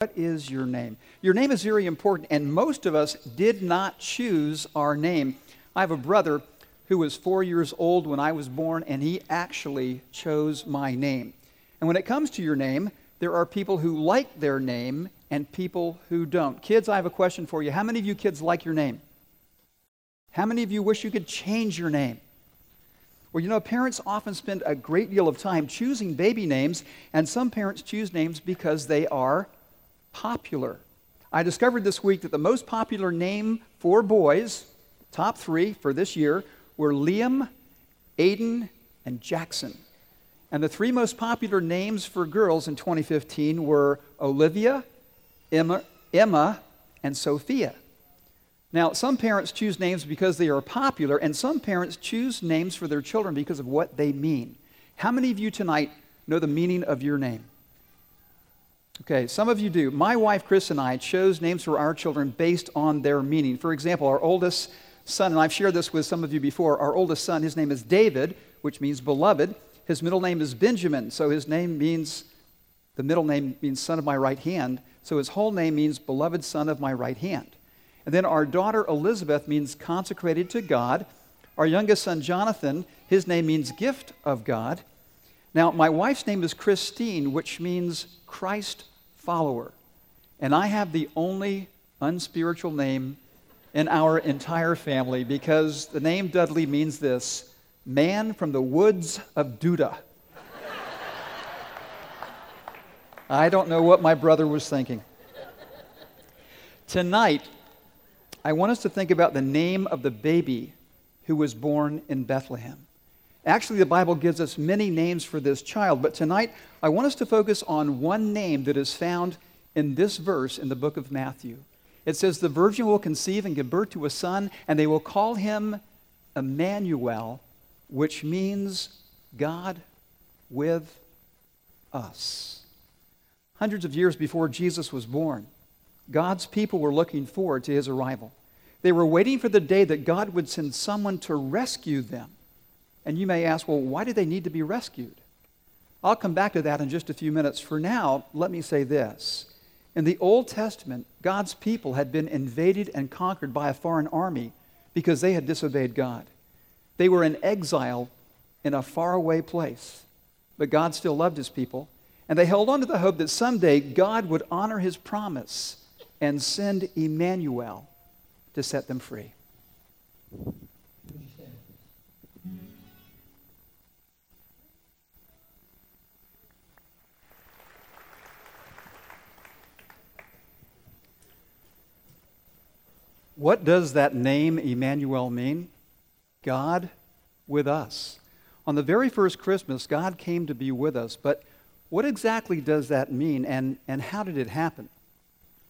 What is your name? Your name is very important, and most of us did not choose our name. I have a brother who was four years old when I was born, and he actually chose my name. And when it comes to your name, there are people who like their name and people who don't. Kids, I have a question for you. How many of you kids like your name? How many of you wish you could change your name? Well, you know, parents often spend a great deal of time choosing baby names, and some parents choose names because they are popular. I discovered this week that the most popular name for boys, top three for this year, were Liam, Aiden, and Jackson. And the three most popular names for girls in 2015 were Olivia, Emma, Emma and Sophia. Now, some parents choose names because they are popular, and some parents choose names for their children because of what they mean. How many of you tonight know the meaning of your name? Okay, some of you do. My wife, Chris, and I chose names for our children based on their meaning. For example, our oldest son, and I've shared this with some of you before, our oldest son, his name is David, which means beloved. His middle name is Benjamin, so his name means, the middle name means son of my right hand, so his whole name means beloved son of my right hand. And then our daughter Elizabeth means consecrated to God. Our youngest son Jonathan, his name means gift of God. Now, my wife's name is Christine, which means Christ follower. And I have the only unspiritual name in our entire family because the name Dudley means this man from the woods of Duda. I don't know what my brother was thinking. Tonight, I want us to think about the name of the baby who was born in Bethlehem. Actually, the Bible gives us many names for this child, but tonight I want us to focus on one name that is found in this verse in the book of Matthew. It says, The virgin will conceive and give birth to a son, and they will call him Emmanuel, which means God with us. Hundreds of years before Jesus was born, God's people were looking forward to his arrival. They were waiting for the day that God would send someone to rescue them and you may ask, well, why do they need to be rescued? I'll come back to that in just a few minutes. For now, let me say this. In the Old Testament, God's people had been invaded and conquered by a foreign army because they had disobeyed God. They were in exile in a faraway place, but God still loved his people, and they held on to the hope that someday God would honor his promise and send Emmanuel to set them free. What does that name Emmanuel mean? God with us. On the very first Christmas, God came to be with us, but what exactly does that mean and, and how did it happen?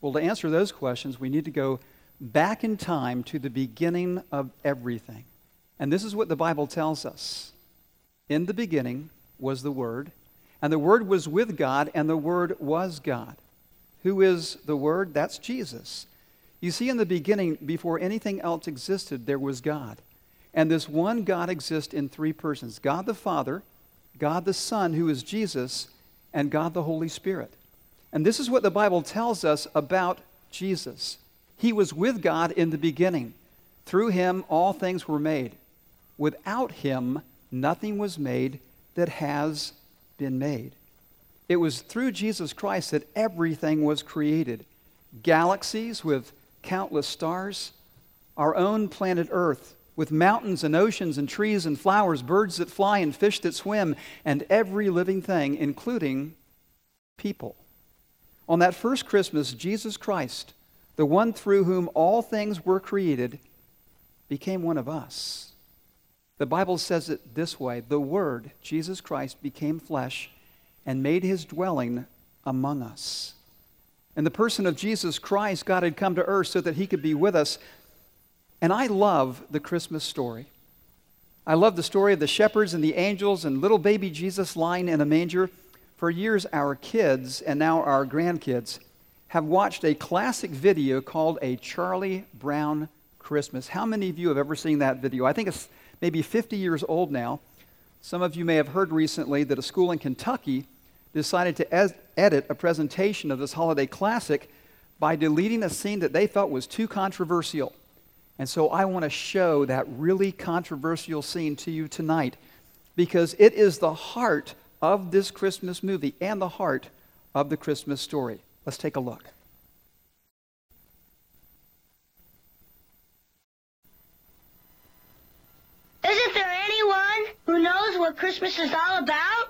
Well, to answer those questions, we need to go back in time to the beginning of everything. And this is what the Bible tells us. In the beginning was the Word, and the Word was with God, and the Word was God. Who is the Word? That's Jesus. You see, in the beginning, before anything else existed, there was God. And this one God exists in three persons God the Father, God the Son, who is Jesus, and God the Holy Spirit. And this is what the Bible tells us about Jesus. He was with God in the beginning. Through him, all things were made. Without him, nothing was made that has been made. It was through Jesus Christ that everything was created galaxies with countless stars, our own planet Earth, with mountains and oceans and trees and flowers, birds that fly and fish that swim, and every living thing, including people. On that first Christmas, Jesus Christ, the one through whom all things were created, became one of us. The Bible says it this way The Word, Jesus Christ, became flesh and made his dwelling among us. In the person of Jesus Christ, God had come to earth so that he could be with us. And I love the Christmas story. I love the story of the shepherds and the angels and little baby Jesus lying in a manger. For years, our kids and now our grandkids have watched a classic video called A Charlie Brown Christmas. How many of you have ever seen that video? I think it's maybe 50 years old now. Some of you may have heard recently that a school in Kentucky decided to edit a presentation of this holiday classic by deleting a scene that they felt was too controversial. And so I want to show that really controversial scene to you tonight because it is the heart of this Christmas movie and the heart of the Christmas story. Let's take a look. Isn't there anyone who knows what Christmas is all about?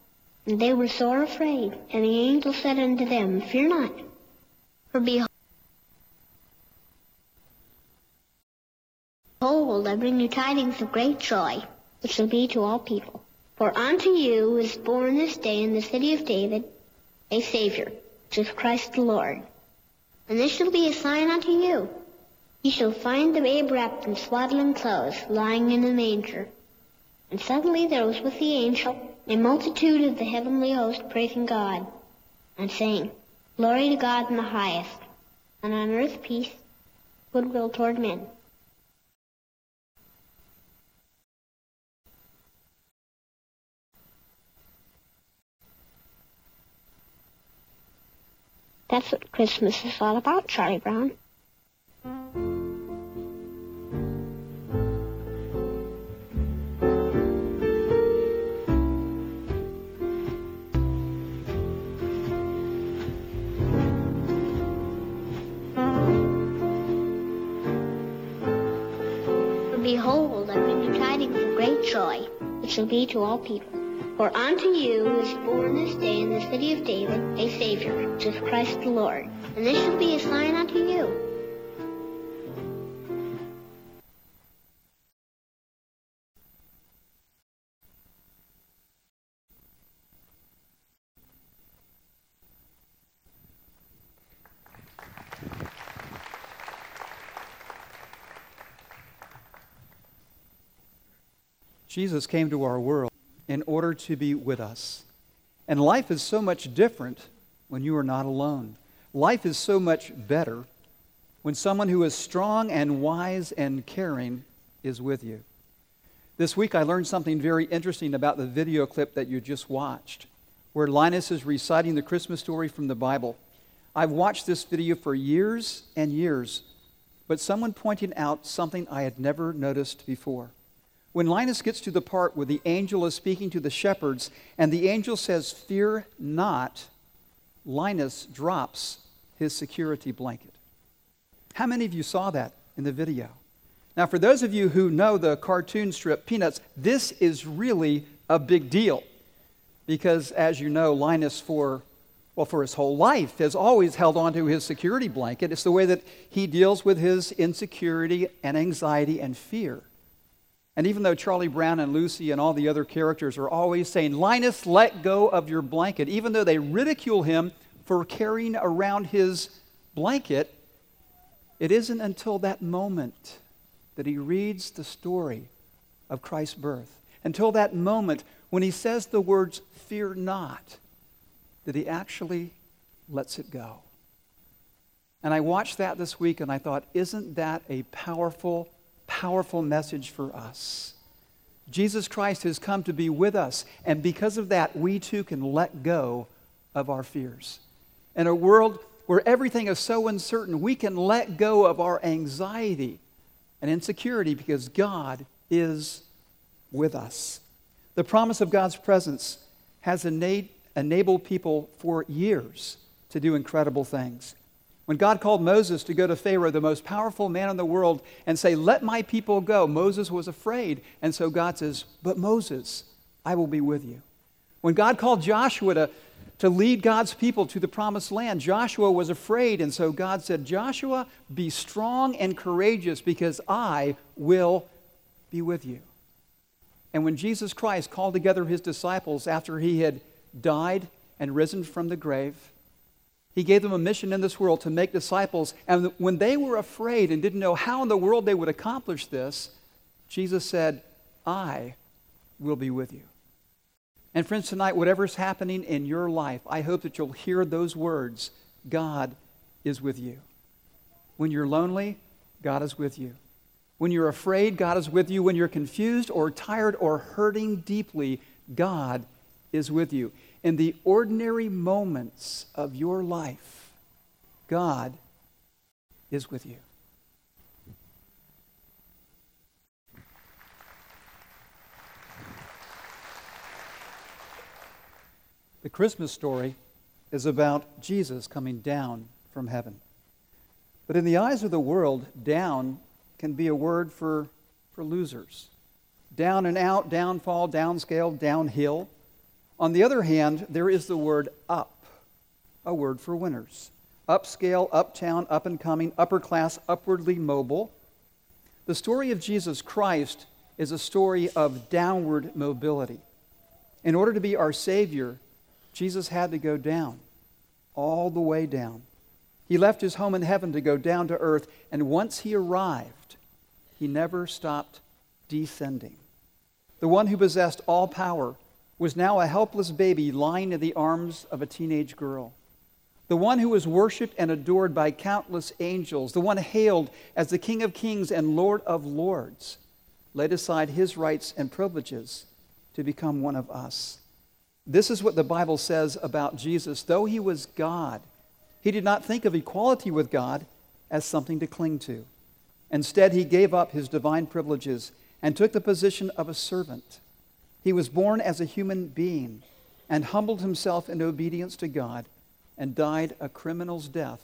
And they were sore afraid. And the angel said unto them, Fear not, for behold, I bring you tidings of great joy, which shall be to all people. For unto you is born this day in the city of David a Savior, which is Christ the Lord. And this shall be a sign unto you. Ye shall find the babe wrapped in swaddling clothes, lying in a manger. And suddenly there was with the angel a multitude of the heavenly host praising God, and saying, Glory to God in the highest, and on earth peace, goodwill toward men. That's what Christmas is all about, Charlie Brown. Shall be to all people. For unto you is born this day in the city of David a Savior, is Christ the Lord. And this shall be a sign unto you. Jesus came to our world in order to be with us. And life is so much different when you are not alone. Life is so much better when someone who is strong and wise and caring is with you. This week I learned something very interesting about the video clip that you just watched, where Linus is reciting the Christmas story from the Bible. I've watched this video for years and years, but someone pointed out something I had never noticed before. When Linus gets to the part where the angel is speaking to the shepherds and the angel says, Fear not, Linus drops his security blanket. How many of you saw that in the video? Now, for those of you who know the cartoon strip Peanuts, this is really a big deal because, as you know, Linus, for well, for his whole life, has always held on to his security blanket. It's the way that he deals with his insecurity and anxiety and fear. And even though Charlie Brown and Lucy and all the other characters are always saying, Linus, let go of your blanket, even though they ridicule him for carrying around his blanket, it isn't until that moment that he reads the story of Christ's birth, until that moment when he says the words, Fear not, that he actually lets it go. And I watched that this week and I thought, isn't that a powerful powerful message for us. Jesus Christ has come to be with us, and because of that, we too can let go of our fears. In a world where everything is so uncertain, we can let go of our anxiety and insecurity because God is with us. The promise of God's presence has enabled people for years to do incredible things. When God called Moses to go to Pharaoh, the most powerful man in the world, and say, Let my people go, Moses was afraid. And so God says, But Moses, I will be with you. When God called Joshua to, to lead God's people to the promised land, Joshua was afraid. And so God said, Joshua, be strong and courageous because I will be with you. And when Jesus Christ called together his disciples after he had died and risen from the grave, He gave them a mission in this world to make disciples. And when they were afraid and didn't know how in the world they would accomplish this, Jesus said, I will be with you. And friends, tonight, whatever's happening in your life, I hope that you'll hear those words God is with you. When you're lonely, God is with you. When you're afraid, God is with you. When you're confused or tired or hurting deeply, God is with you. In the ordinary moments of your life, God is with you. The Christmas story is about Jesus coming down from heaven. But in the eyes of the world, down can be a word for, for losers. Down and out, downfall, downscale, downhill. On the other hand, there is the word up, a word for winners. Upscale, uptown, up and coming, upper class, upwardly mobile. The story of Jesus Christ is a story of downward mobility. In order to be our Savior, Jesus had to go down, all the way down. He left his home in heaven to go down to earth, and once he arrived, he never stopped descending. The one who possessed all power was now a helpless baby lying in the arms of a teenage girl. The one who was worshiped and adored by countless angels, the one hailed as the King of Kings and Lord of Lords, laid aside his rights and privileges to become one of us. This is what the Bible says about Jesus. Though he was God, he did not think of equality with God as something to cling to. Instead, he gave up his divine privileges and took the position of a servant. He was born as a human being and humbled himself in obedience to God and died a criminal's death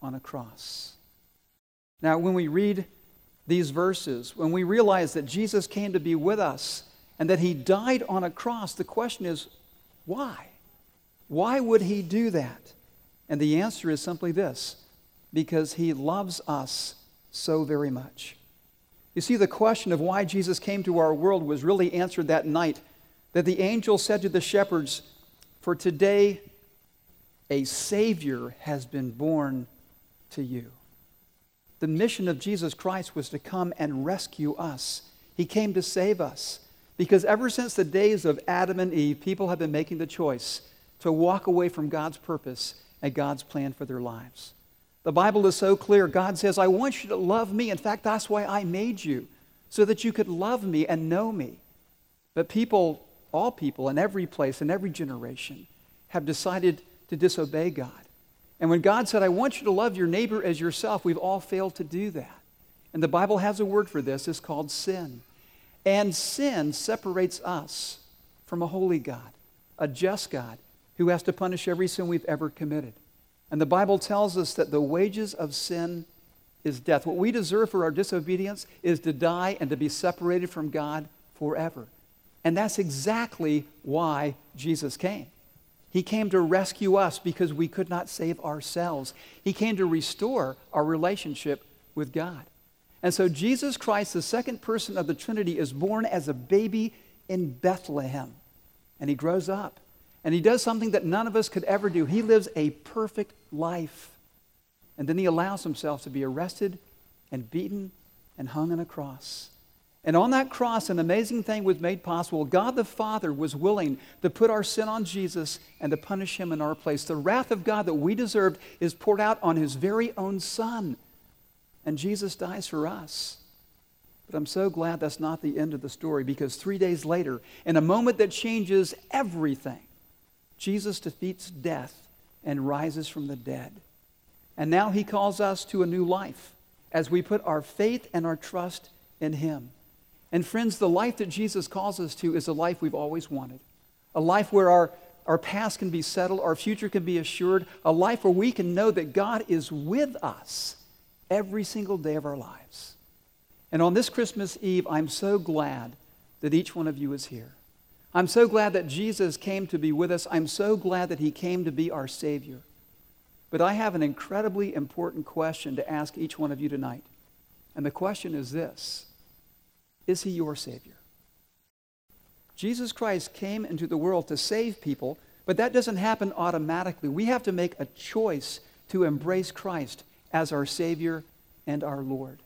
on a cross. Now, when we read these verses, when we realize that Jesus came to be with us and that he died on a cross, the question is, why? Why would he do that? And the answer is simply this because he loves us so very much. You see, the question of why Jesus came to our world was really answered that night that the angel said to the shepherds, For today a Savior has been born to you. The mission of Jesus Christ was to come and rescue us. He came to save us. Because ever since the days of Adam and Eve, people have been making the choice to walk away from God's purpose and God's plan for their lives. The Bible is so clear. God says, I want you to love me. In fact, that's why I made you, so that you could love me and know me. But people, all people, in every place, in every generation, have decided to disobey God. And when God said, I want you to love your neighbor as yourself, we've all failed to do that. And the Bible has a word for this. It's called sin. And sin separates us from a holy God, a just God who has to punish every sin we've ever committed. And the Bible tells us that the wages of sin is death. What we deserve for our disobedience is to die and to be separated from God forever. And that's exactly why Jesus came. He came to rescue us because we could not save ourselves. He came to restore our relationship with God. And so Jesus Christ, the second person of the Trinity, is born as a baby in Bethlehem. And he grows up. And he does something that none of us could ever do. He lives a perfect life. And then he allows himself to be arrested and beaten and hung on a cross. And on that cross, an amazing thing was made possible. God the Father was willing to put our sin on Jesus and to punish him in our place. The wrath of God that we deserved is poured out on his very own Son and Jesus dies for us. But I'm so glad that's not the end of the story because three days later, in a moment that changes everything, Jesus defeats death and rises from the dead. And now he calls us to a new life as we put our faith and our trust in him. And friends, the life that Jesus calls us to is a life we've always wanted. A life where our, our past can be settled, our future can be assured, a life where we can know that God is with us every single day of our lives. And on this Christmas Eve, I'm so glad that each one of you is here. I'm so glad that Jesus came to be with us. I'm so glad that he came to be our Savior. But I have an incredibly important question to ask each one of you tonight. And the question is this Is he your Savior? Jesus Christ came into the world to save people, But that doesn't happen automatically. We have to make a choice to embrace Christ as our Savior and our Lord.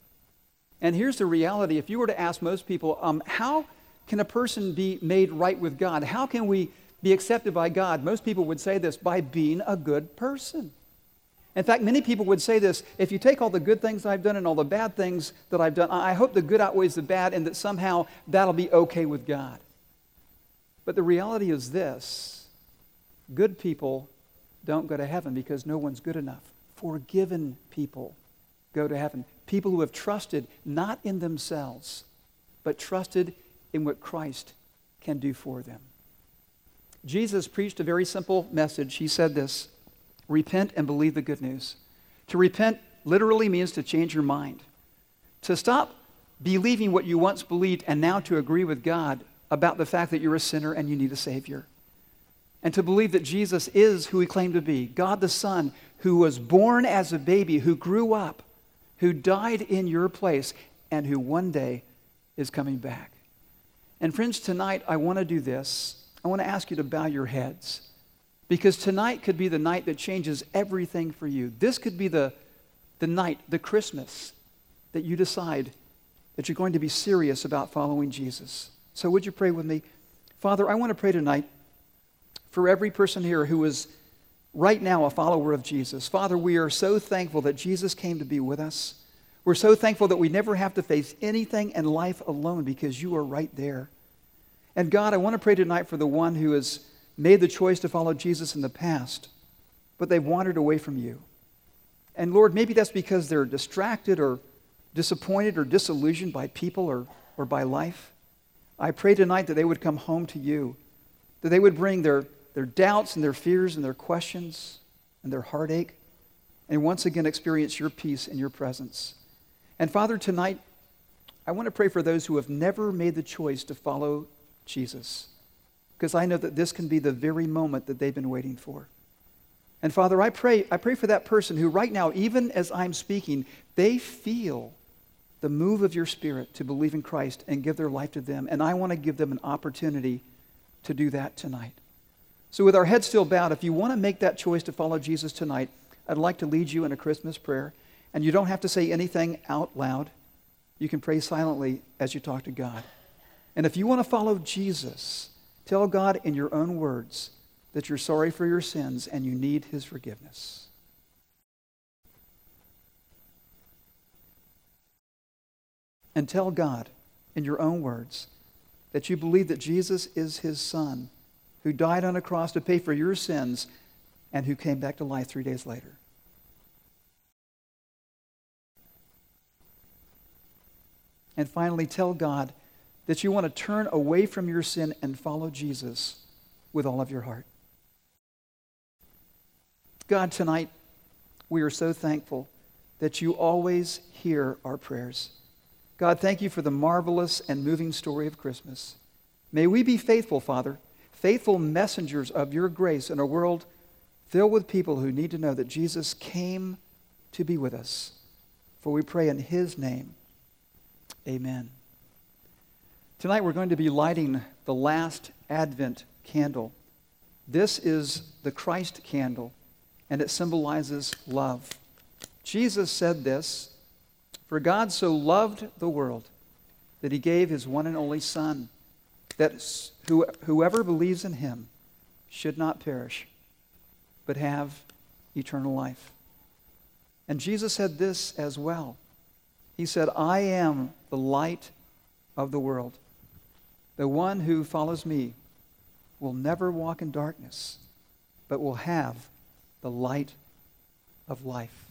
And here's the reality if you were to ask most people, um, how can a person be made right with God? How can we be accepted by God? Most people would say this by being a good person. In fact, many people would say this if you take all the good things I've done and all the bad things that I've done, I hope the good outweighs the bad and that somehow that'll be okay with God. But the reality is this good people don't go to heaven because no one's good enough. Forgiven people go to heaven. People who have trusted not in themselves, but trusted in what Christ can do for them. Jesus preached a very simple message. He said this repent and believe the good news. To repent literally means to change your mind, to stop believing what you once believed and now to agree with God about the fact that you're a sinner and you need a Savior. And to believe that Jesus is who he claimed to be God the Son, who was born as a baby, who grew up, who died in your place, and who one day is coming back. And friends, tonight I want to do this. I want to ask you to bow your heads. Because tonight could be the night that changes everything for you. This could be the, the night, the Christmas, that you decide that you're going to be serious about following Jesus. So, would you pray with me? Father, I want to pray tonight for every person here who is right now a follower of Jesus. Father, we are so thankful that Jesus came to be with us. We're so thankful that we never have to face anything in life alone because you are right there. And God, I want to pray tonight for the one who has made the choice to follow Jesus in the past, but they've wandered away from you. And Lord, maybe that's because they're distracted or disappointed or disillusioned by people or, or by life. I pray tonight that they would come home to you, that they would bring their their doubts and their fears and their questions and their heartache, and once again experience your peace and your presence. And Father, tonight, I want to pray for those who have never made the choice to follow Jesus, because I know that this can be the very moment that they've been waiting for. And Father, I pray, I pray for that person who right now, even as I'm speaking, they feel the move of your spirit to believe in Christ and give their life to them. And I want to give them an opportunity to do that tonight. So, with our heads still bowed, if you want to make that choice to follow Jesus tonight, I'd like to lead you in a Christmas prayer. And you don't have to say anything out loud. You can pray silently as you talk to God. And if you want to follow Jesus, tell God in your own words that you're sorry for your sins and you need his forgiveness. And tell God in your own words that you believe that Jesus is his son who died on a cross to pay for your sins and who came back to life three days later. And finally, tell God that you want to turn away from your sin and follow Jesus with all of your heart. God, tonight, we are so thankful that you always hear our prayers. God, thank you for the marvelous and moving story of Christmas. May we be faithful, Father faithful messengers of your grace in a world filled with people who need to know that Jesus came to be with us. For we pray in his name. Amen. Tonight we're going to be lighting the last Advent candle. This is the Christ candle, and it symbolizes love. Jesus said this For God so loved the world that he gave his one and only Son that whoever believes in him should not perish, but have eternal life. And Jesus said this as well. He said, I am the light of the world. The one who follows me will never walk in darkness, but will have the light of life.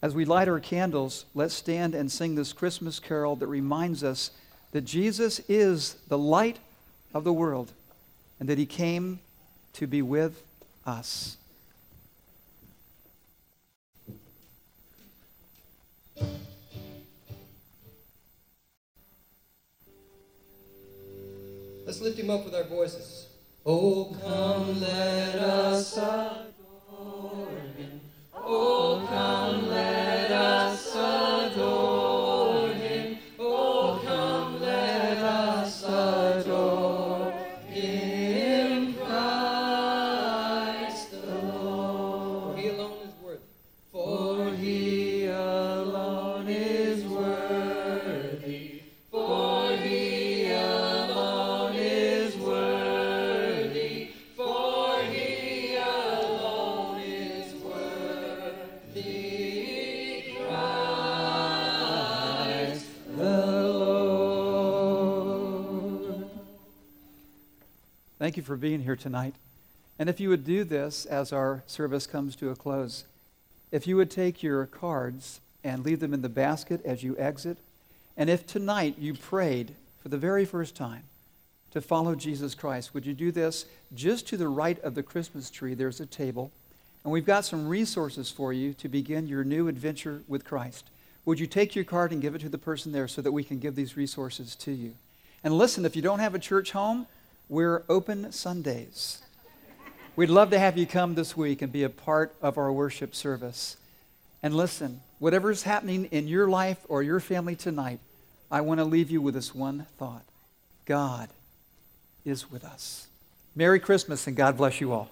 As we light our candles, let's stand and sing this Christmas carol that reminds us that Jesus is the light of the world and that he came to be with us. Let's lift him up with our voices. Oh, come, let us adore him. Oh, come, let us adore him. Oh, come, let us adore him, Christ the Lord. For he alone is worthy. For he Thank you for being here tonight. And if you would do this as our service comes to a close, if you would take your cards and leave them in the basket as you exit, and if tonight you prayed for the very first time to follow Jesus Christ, would you do this just to the right of the Christmas tree? There's a table, and we've got some resources for you to begin your new adventure with Christ. Would you take your card and give it to the person there so that we can give these resources to you? And listen, if you don't have a church home, we're open Sundays. We'd love to have you come this week and be a part of our worship service. And listen, whatever's happening in your life or your family tonight, I want to leave you with this one thought God is with us. Merry Christmas and God bless you all.